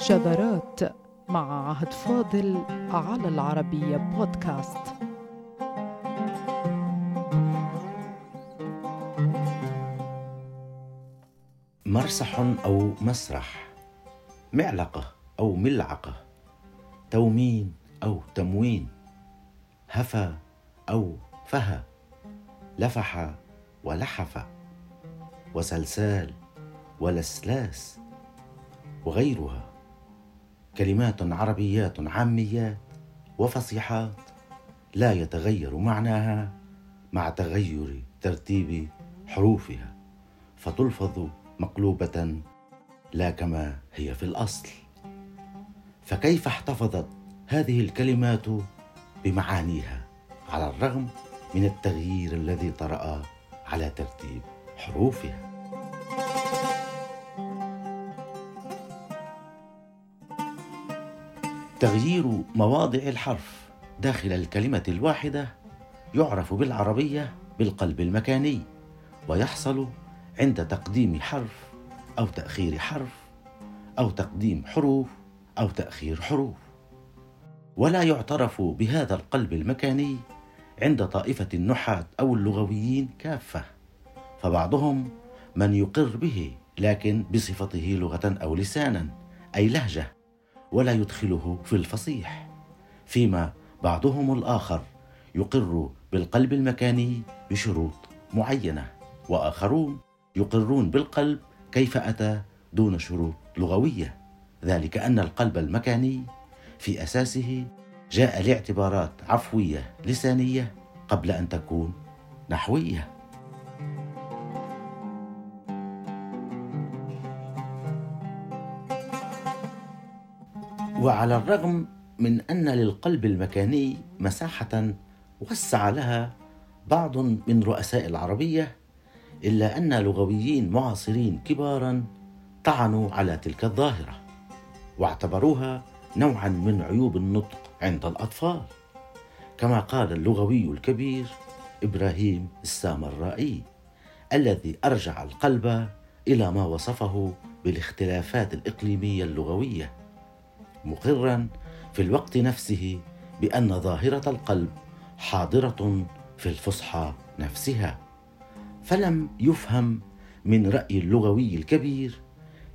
شذرات مع عهد فاضل على العربية بودكاست. مرسح أو مسرح معلقة أو ملعقة تومين أو تموين هفى أو فهى لفح ولحف وسلسال ولسلاس وغيرها. كلمات عربيات عاميات وفصيحات لا يتغير معناها مع تغير ترتيب حروفها فتلفظ مقلوبة لا كما هي في الأصل. فكيف احتفظت هذه الكلمات بمعانيها على الرغم من التغيير الذي طرأ على ترتيب حروفها؟ تغيير مواضع الحرف. داخل الكلمة الواحدة يعرف بالعربية بالقلب المكاني ويحصل عند تقديم حرف أو تأخير حرف أو تقديم حروف أو تأخير حروف. ولا يعترف بهذا القلب المكاني عند طائفة النحاة أو اللغويين كافة فبعضهم من يقر به لكن بصفته لغة أو لسانا أي لهجة. ولا يدخله في الفصيح. فيما بعضهم الآخر يقر بالقلب المكاني بشروط معينة وآخرون يقرون بالقلب كيف أتى دون شروط لغوية. ذلك أن القلب المكاني في أساسه جاء لاعتبارات عفوية لسانية قبل أن تكون نحوية. وعلى الرغم من أن للقلب المكاني مساحة وسع لها بعض من رؤساء العربية إلا أن لغويين معاصرين كبارا طعنوا على تلك الظاهرة واعتبروها نوعا من عيوب النطق عند الأطفال كما قال اللغوي الكبير إبراهيم السامرائي الذي أرجع القلب إلى ما وصفه بالاختلافات الإقليمية اللغوية. مقرا في الوقت نفسه بأن ظاهرة القلب حاضرة في الفصحى نفسها فلم يفهم من رأي اللغوي الكبير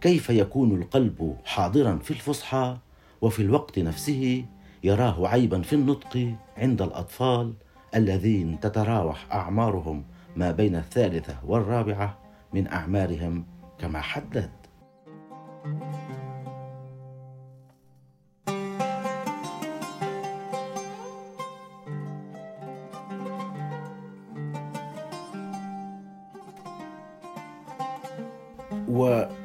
كيف يكون القلب حاضرا في الفصحى وفي الوقت نفسه يراه عيبا في النطق عند الأطفال الذين تتراوح أعمارهم ما بين الثالثة والرابعة من أعمارهم كما حدد.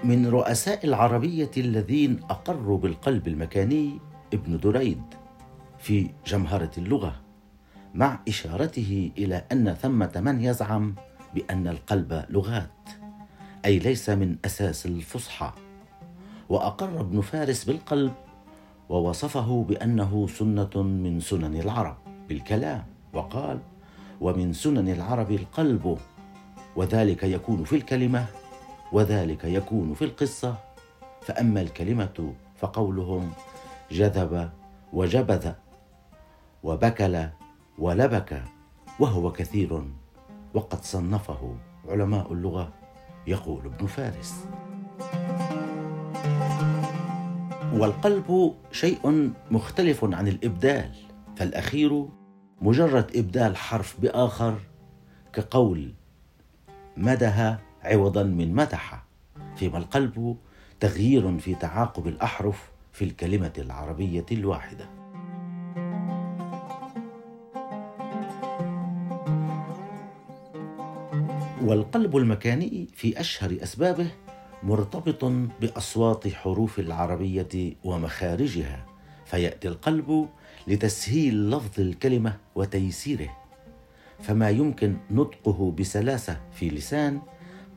ومن رؤساء العربية الذين أقروا بالقلب المكاني ابن دريد في جمهرة اللغة مع إشارته إلى أن ثمة من يزعم بأن القلب لغات أي ليس من أساس الفصحى. وأقر ابن فارس بالقلب ووصفه بأنه سنة من سنن العرب بالكلام وقال ومن سنن العرب القلب وذلك يكون في الكلمة وذلك يكون في القصة. فأما الكلمة فقولهم جذب وجبذ وبكل ولبك وهو كثير وقد صنفه علماء اللغة يقول ابن فارس. والقلب شيء مختلف عن الإبدال فالأخير مجرد إبدال حرف بآخر كقول مدها عوضا من مدح فيما القلب تغيير في تعاقب الأحرف في الكلمة العربية الواحدة. والقلب المكاني في أشهر أسبابه مرتبط بأصوات حروف العربية ومخارجها فيأتي القلب لتسهيل لفظ الكلمة وتيسيره فما يمكن نطقه بسلاسة في لسان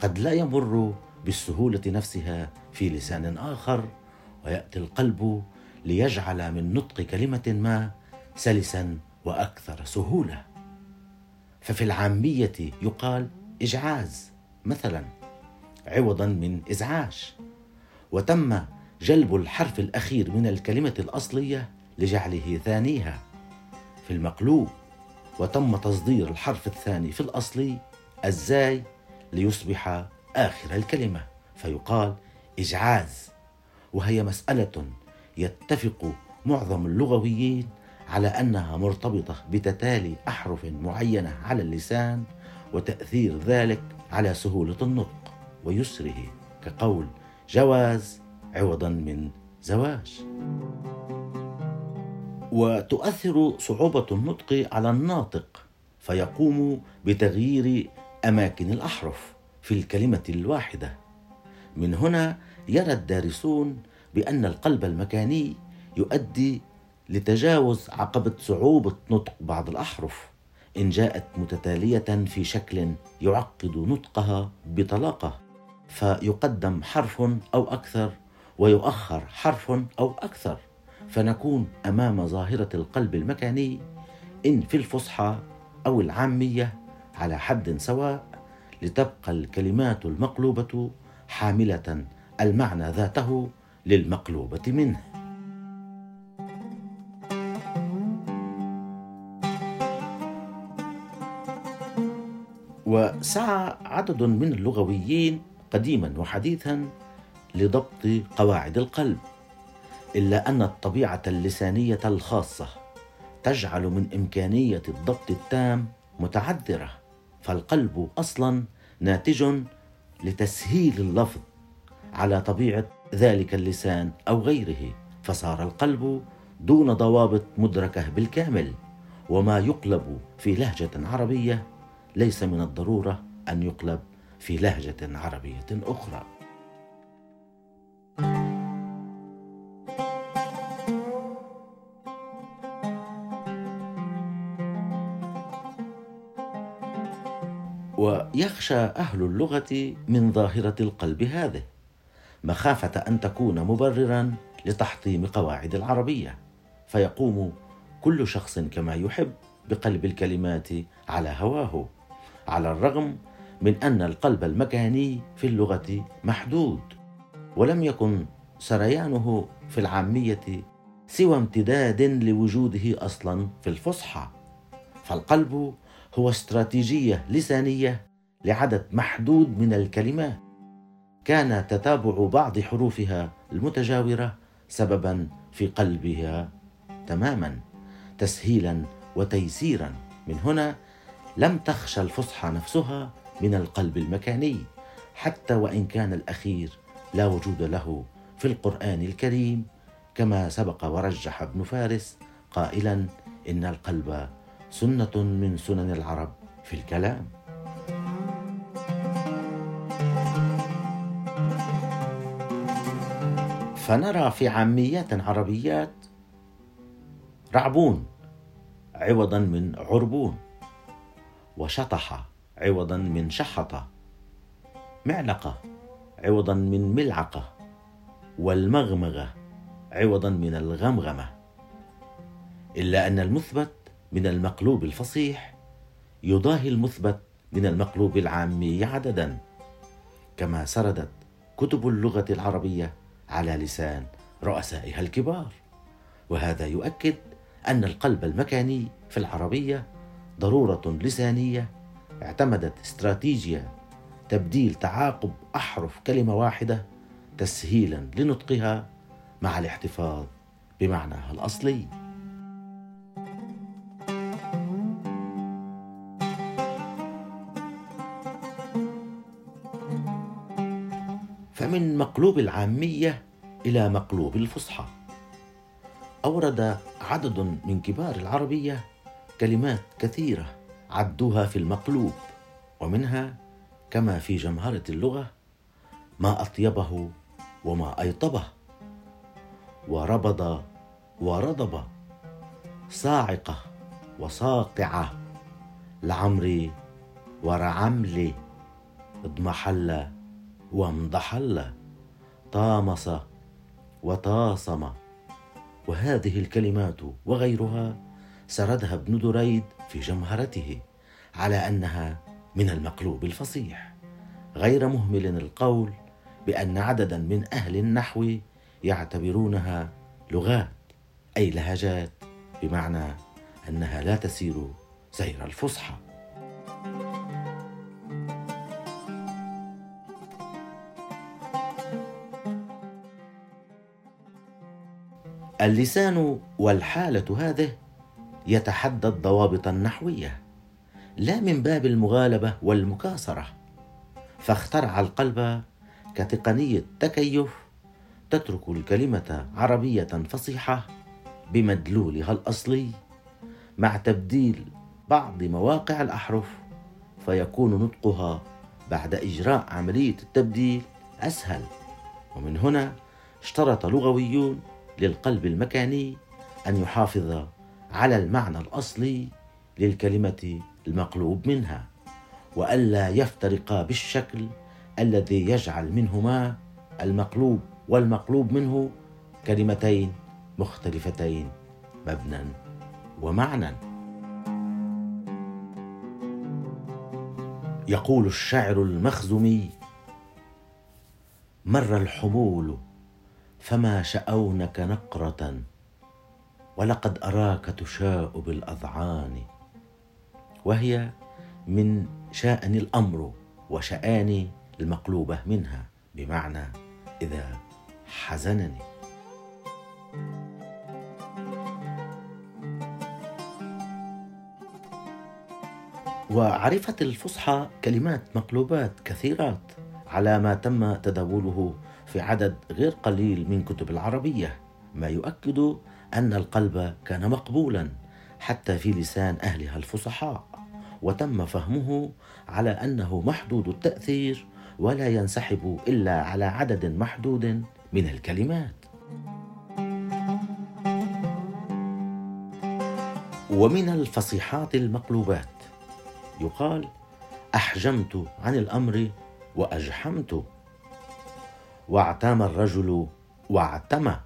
قد لا يمر بالسهولة نفسها في لسان آخر ويأتي القلب ليجعل من نطق كلمة ما سلسا وأكثر سهولة. ففي العامية يقال إجعاز مثلا عوضا من إزعاج. وتم جلب الحرف الأخير من الكلمة الأصلية لجعله ثانيها. في المقلوب وتم تصدير الحرف الثاني في الأصلي الزاي ليصبح آخر الكلمة فيقال إجعاز وهي مسألة يتفق معظم اللغويين على أنها مرتبطة بتتالي أحرف معينة على اللسان وتأثير ذلك على سهولة النطق ويسره كقول جواز عوضا من زواج. وتؤثر صعوبة النطق على الناطق فيقوم بتغيير أماكن الأحرف في الكلمة الواحدة. من هنا يرى الدارسون بأن القلب المكاني يؤدي لتجاوز عقبة صعوبة نطق بعض الأحرف إن جاءت متتالية في شكل يعقد نطقها بطلاقة فيقدم حرف أو أكثر ويؤخر حرف أو أكثر فنكون أمام ظاهرة القلب المكاني إن في الفصحى أو العامية على حد سواء لتبقى الكلمات المقلوبة حاملة المعنى ذاته للمقلوبة منه. وسعى عدد من اللغويين قديما وحديثا لضبط قواعد القلب إلا أن الطبيعة اللسانية الخاصة تجعل من إمكانية الضبط التام متعذرة. فالقلب أصلا ناتج لتسهيل اللفظ على طبيعة ذلك اللسان أو غيره فصار القلب دون ضوابط مدركة بالكامل وما يقلب في لهجة عربية ليس من الضرورة أن يقلب في لهجة عربية أخرى. ويخشى أهل اللغة من ظاهرة القلب هذه مخافة أن تكون مبررا لتحطيم قواعد العربية فيقوم كل شخص كما يحب بقلب الكلمات على هواه على الرغم من أن القلب المكاني في اللغة محدود ولم يكن سريانه في العامية سوى امتداد لوجوده أصلا في الفصحى فالقلب هو استراتيجية لسانية لعدد محدود من الكلمات. كان تتابع بعض حروفها المتجاورة سببا في قلبها تماما تسهيلا وتيسيرا. من هنا لم تخشى الفصحى نفسها من القلب المكاني حتى وإن كان الأخير لا وجود له في القرآن الكريم. كما سبق ورجح ابن فارس قائلا إن القلب سنة من سنن العرب في الكلام. فنرى في عاميات عربيات. رعبون عوضا من عربون. وشطح عوضا من شحط معلقة عوضا من ملعقة. والمغمغة عوضا من الغمغمة. إلا أن المثبت من المقلوب الفصيح يضاهي المثبت من المقلوب العامي عددا. كما سردت كتب اللغة العربية على لسان رؤسائها الكبار. وهذا يؤكد أن القلب المكاني في العربية ضرورة لسانية. اعتمدت استراتيجيا تبديل تعاقب أحرف كلمة واحدة تسهيلا لنطقها مع الاحتفاظ بمعناها الأصلي. فمن مقلوب العامية إلى مقلوب الفصحى. أورد عدد من كبار العربية كلمات كثيرة عدوها في المقلوب ومنها كما في جمهرة اللغة ما أطيبه وما أيطبه وربض ورضب صاعقه وصاقعه لعمري ورعملي اضمحل وامضحل طامس وطاصم. وهذه الكلمات وغيرها سردها ابن دريد في جمهرته على أنها من المقلوب الفصيح. غير مهمل القول بأن عددا من أهل النحو يعتبرونها لغات أي لهجات بمعنى أنها لا تسير سير الفصحى. اللسان والحالة هذه يتحدى الضوابط النحوية لا من باب المغالبة والمكاسرة فاخترع القلب كتقنية تكيف تترك الكلمة عربية فصيحة بمدلولها الأصلي. مع تبديل بعض مواقع الأحرف فيكون نطقها بعد إجراء عملية التبديل أسهل. ومن هنا اشترط لغويون للقلب المكاني أن يحافظ على المعنى الأصلي للكلمة المقلوب منها وألا يفترقا بالشكل الذي يجعل منهما المقلوب والمقلوب منه كلمتين مختلفتين مبنى ومعنى. يقول الشاعر المخزومي مر الحمول فما شأونك نقرة ولقد أراك تشاء بالأذعان وهي من شأن الأمر وشآن المقلوبة منها بمعنى إذا حزنني. وعرفت الفصحى كلمات مقلوبات كثيرات على ما تم تداوله في عدد غير قليل من كتب العربية ما يؤكد أن القلب كان مقبولا حتى في لسان أهلها الفصحاء وتم فهمه على أنه محدود التأثير ولا ينسحب إلا على عدد محدود من الكلمات. ومن الفصيحات المقلوبات يقال أحجمت عن الأمر وأجحمت. واعتام الرجل واعتمى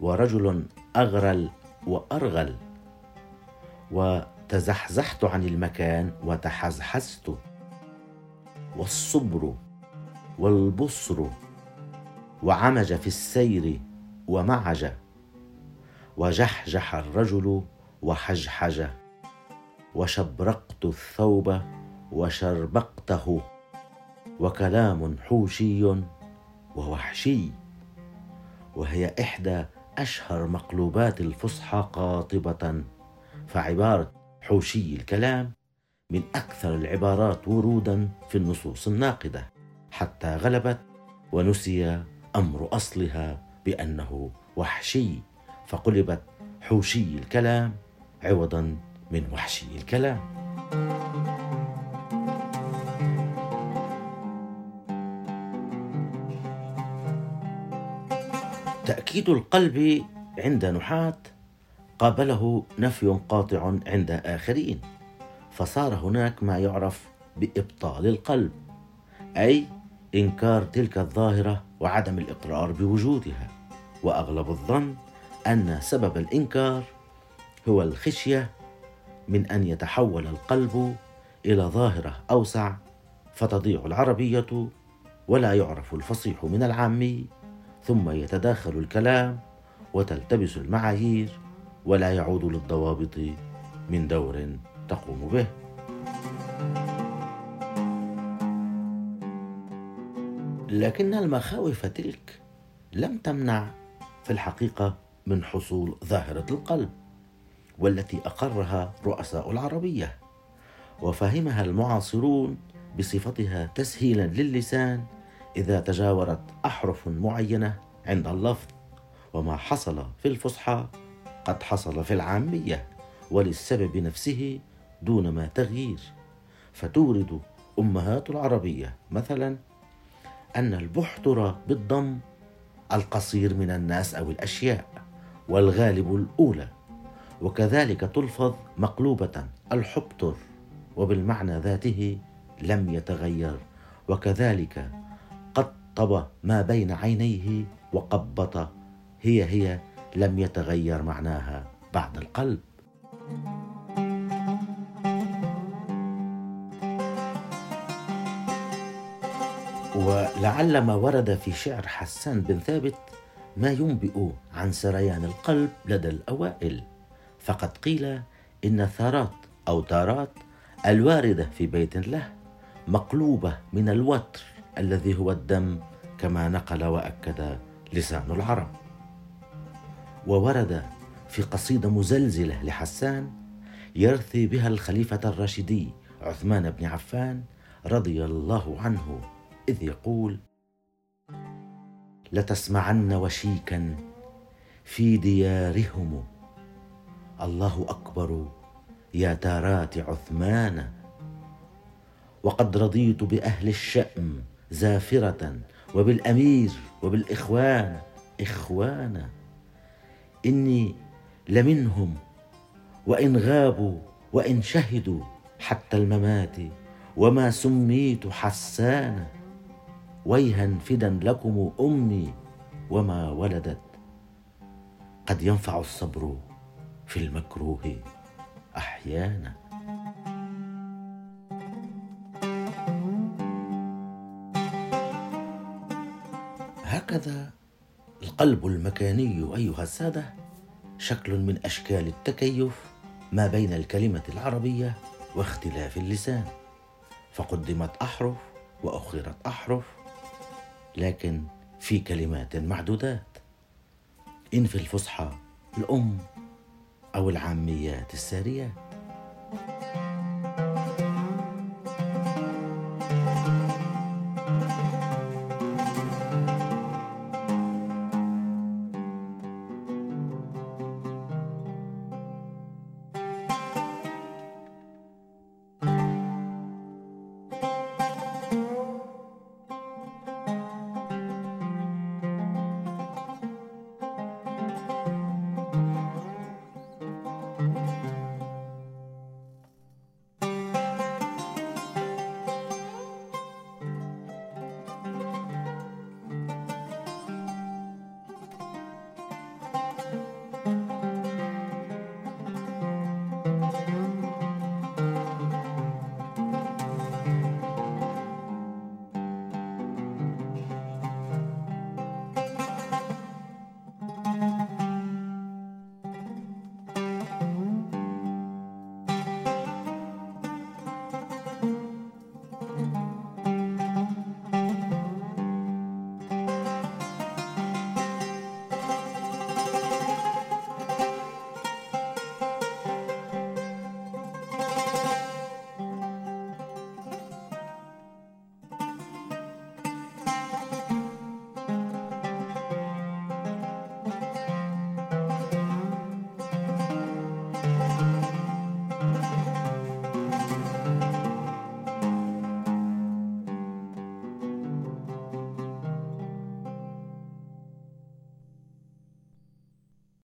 ورجل أغرل وأرغل وتزحزحت عن المكان وتحزحزت والصبر والبصر وعمج في السير ومعج وجحجح الرجل وحجحج وشبرقت الثوب وشربقته وكلام حوشي ووحشي وهي إحدى أشهر مقلوبات الفصحى قاطبة. فعبارة حوشي الكلام من أكثر العبارات ورودا في النصوص الناقدة. حتى غلبت ونسي أمر أصلها بأنه وحشي. فقلبت حوشي الكلام عوضا من وحشي الكلام. تأكيد القلب عند نحاة. قابله نفي قاطع عند آخرين. فصار هناك ما يعرف بإبطال القلب أي إنكار تلك الظاهرة وعدم الإقرار بوجودها. وأغلب الظن أن سبب الإنكار هو الخشية من أن يتحول القلب إلى ظاهرة أوسع فتضيع العربية ولا يعرف الفصيح من العامي. ثم يتداخل الكلام وتلتبس المعايير ولا يعود للضوابط من دور تقوم به. لكن المخاوف تلك لم تمنع في الحقيقة من حصول ظاهرة القلب والتي أقرها رؤساء العربية وفهمها المعاصرون بصفتها تسهيلا للسان إذا تجاورت أحرف معينة عند اللفظ وما حصل في الفصحى قد حصل في العامية وللسبب نفسه دون ما تغيير. فتورد أمهات العربية مثلا أن البحتر بالضم القصير من الناس أو الأشياء والغالب الأولى وكذلك تلفظ مقلوبة الحبطر وبالمعنى ذاته لم يتغير وكذلك قطب ما بين عينيه وقبط هي هي لم يتغير معناها بعد القلب. ولعل ما ورد في شعر حسان بن ثابت ما ينبئ عن سريان القلب لدى الأوائل. فقد قيل إن الثارات أو تارات الواردة في بيت له مقلوبة من الوتر. الذي هو الدم كما نقل وأكد لسان العرب. وورد في قصيدة مزلزلة لحسان يرثي بها الخليفة الراشدي عثمان بن عفان رضي الله عنه إذ يقول لتسمعن وشيكا في ديارهم. الله أكبر يا تارات عثمان. وقد رضيت بأهل الشأم زافرة وبالأمير وبالإخوان. اخوانا إني لمنهم وإن غابوا وإن شهدوا حتى الممات وما سميت حسانا ويها فدا لكم أمي وما ولدت. قد ينفع الصبر في المكروه أحيانا. هكذا. القلب المكاني أيها السادة شكل من أشكال التكيف ما بين الكلمة العربية واختلاف اللسان. فقدمت أحرف وأخرت أحرف لكن في كلمات معدودات. إن في الفصحى الأم أو العاميات الساريات.